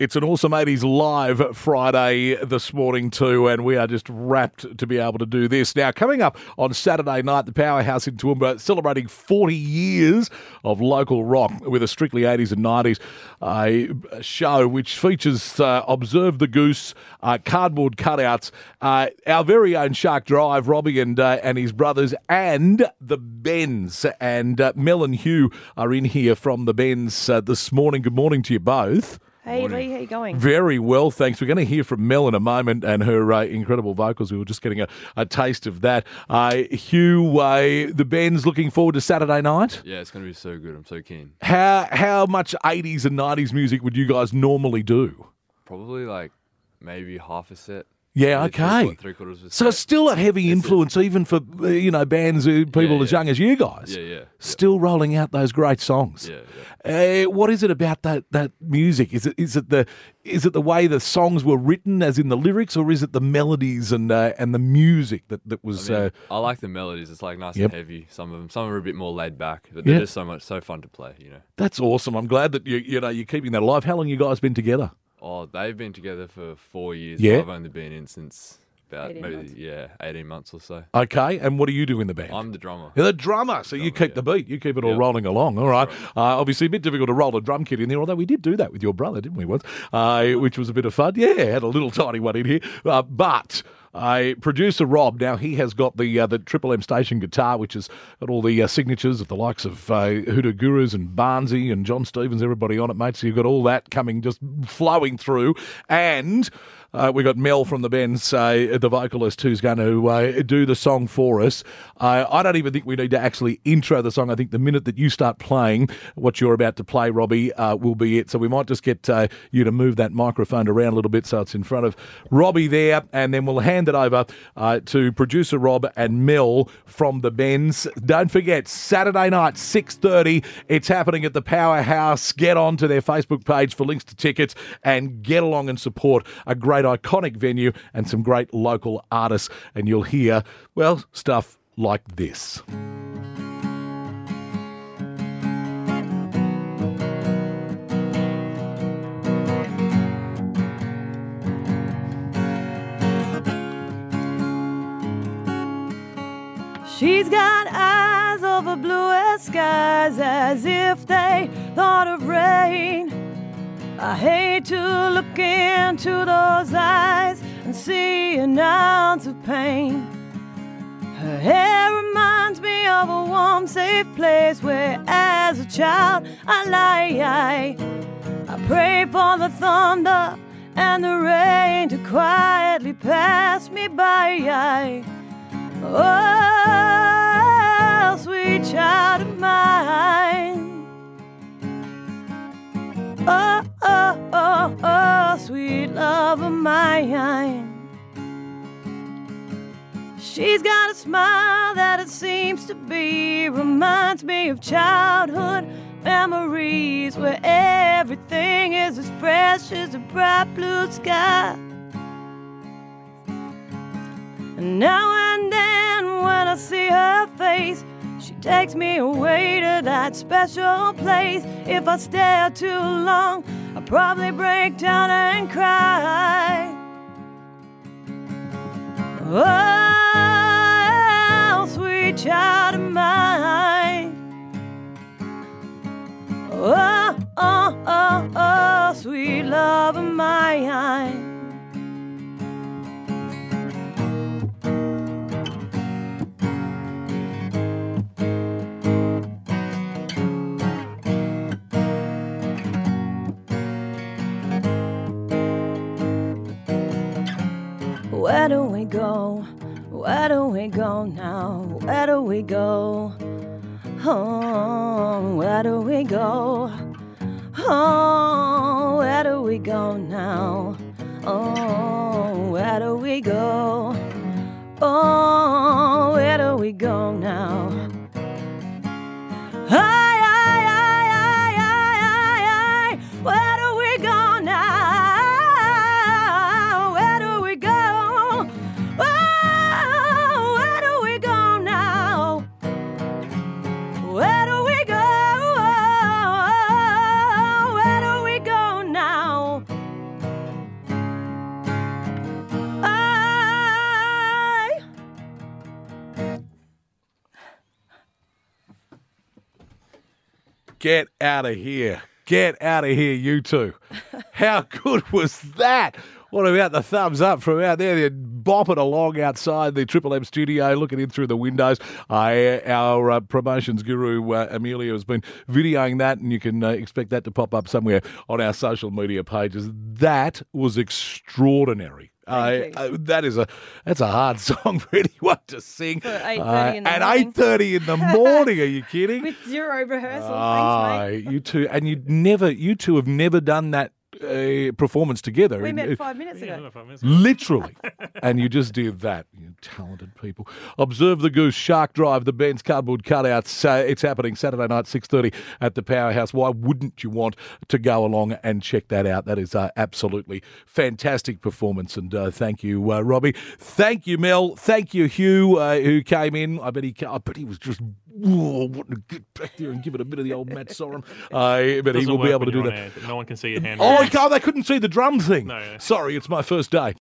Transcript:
It's an awesome 80s live Friday this morning, too, and we are just wrapped to be able to do this. Now, coming up on Saturday night, the Powerhouse in Toowoomba celebrating 40 years of local rock with a strictly 80s and 90s uh, show which features uh, Observe the Goose, uh, cardboard cutouts, uh, our very own Shark Drive, Robbie and, uh, and his brothers, and the Bends. And uh, Mel and Hugh are in here from the Bends this morning. Good morning to you both. Hey Lee, how you going? Very well, thanks. We're going to hear from Mel in a moment and her uh, incredible vocals. We were just getting a, a taste of that. Uh, Hugh, uh, the band's looking forward to Saturday night. Yeah, it's going to be so good. I'm so keen. How how much 80s and 90s music would you guys normally do? Probably like maybe half a set. Yeah, okay. Three quarters of So it's still a heavy influence, even for uh, you know bands, uh, people Yeah, as yeah. young as you guys. Yeah, yeah, yeah. Still rolling out those great songs. Yeah, Uh, what is it about that that music? Is it is it the is it the way the songs were written, as in the lyrics, or is it the melodies and uh, and the music that that was? I, mean, uh, I like the melodies. It's like nice Yep. and heavy. Some of them, some are a bit more laid back, but they're just so much so fun to play. You know. that's awesome. I'm glad that you you know you're keeping that alive. How long you guys been together? Oh, they've been together for four years. Yeah. I've only been in since about 18 maybe months. yeah, eighteen months or so. Okay, and what do you do in the band? I'm the drummer. You're the drummer, so you Drummer, keep the beat. You keep it all Yep. rolling along. All right. Uh, obviously, a bit difficult to roll a drum kit in there, although we did do that with your brother, didn't we, once? Uh, which was a bit of fun. Yeah, had a little tiny one in here. Uh, but. Uh, producer Rob, now he has got the uh, the Triple M station guitar, which has got all the uh, signatures of the likes of uh, Gurus and Barnsey and John Stevens, everybody on it, mate. So you've got all that coming, just flowing through. And uh, we got Mel from the Bends, uh, the vocalist, who's going to uh, do the song for us. Uh, I don't even think we need to actually intro the song. I think the minute that you start playing what you're about to play, Robbie, uh, will be it. So we might just get uh, you to move that microphone around a little bit so it's in front of Robbie there, and then we'll hand it over uh, to producer Rob and Mel from the Bends. Don't forget Saturday night, six thirty. It's happening at the Powerhouse. Get on to their Facebook page for links to tickets and get along and support a great iconic venue and some great local artists. And you'll hear well stuff like this. She's got eyes over bluest skies as if they thought of rain. I hate to look into those eyes and see an ounce of pain. Her hair reminds me of a warm, safe place where, as a child, I lie. I pray for the thunder and the rain to quietly pass me by. Oh, sweet child of mine. She's got a smile that it seems to be reminds me of childhood memories where everything is as fresh as a bright blue sky. And now and then, when I see her face, she takes me away to that special place. If I stare too long, I'll probably break down and cry. Oh, sweet child of mine. Oh, oh, oh, oh, sweet love of mine. Do we go? Where do we go now? Where do we go? Oh, where do we go? Oh, where do we go now? Oh, where do we go? Oh, where do we go now? Ay, ay, ay, ay, ay, ay. Where do we go Get out of here. Get out of here, you two. How good was that? What about the thumbs up from out there? They're bopping along outside the Triple M studio, looking in through the windows. Uh, our uh, promotions guru, uh, Amelia, has been videoing that, and you can uh, expect that to pop up somewhere on our social media pages. That was extraordinary. Uh, uh, that is a that's a hard song for anyone to sing Uh, at eight thirty in the morning. Are you kidding? With zero rehearsal. Ah, Thanks, mate. you two, and you never, you two have never done that uh, performance together. We in- met five minutes ago. if I miss it. Literally. and you just did that. You talented people. Observe the Goose Shark Drive, the Bends cardboard cutouts. Uh, it's happening Saturday night, 6.30 at the Powerhouse. Why wouldn't you want to go along and check that out? That is uh, absolutely fantastic performance. And uh, thank you, uh, Robbie. Thank you, Mel. Thank you, Hugh, uh, who came in. I bet he, I bet he was just whoa, wanting to get back there and give it a bit of the old Matt Sorum. Uh, but he will be able to do that. air. No one can see your hand. Oh. God, they couldn't see the drum thing. No. Sorry, it's my first day.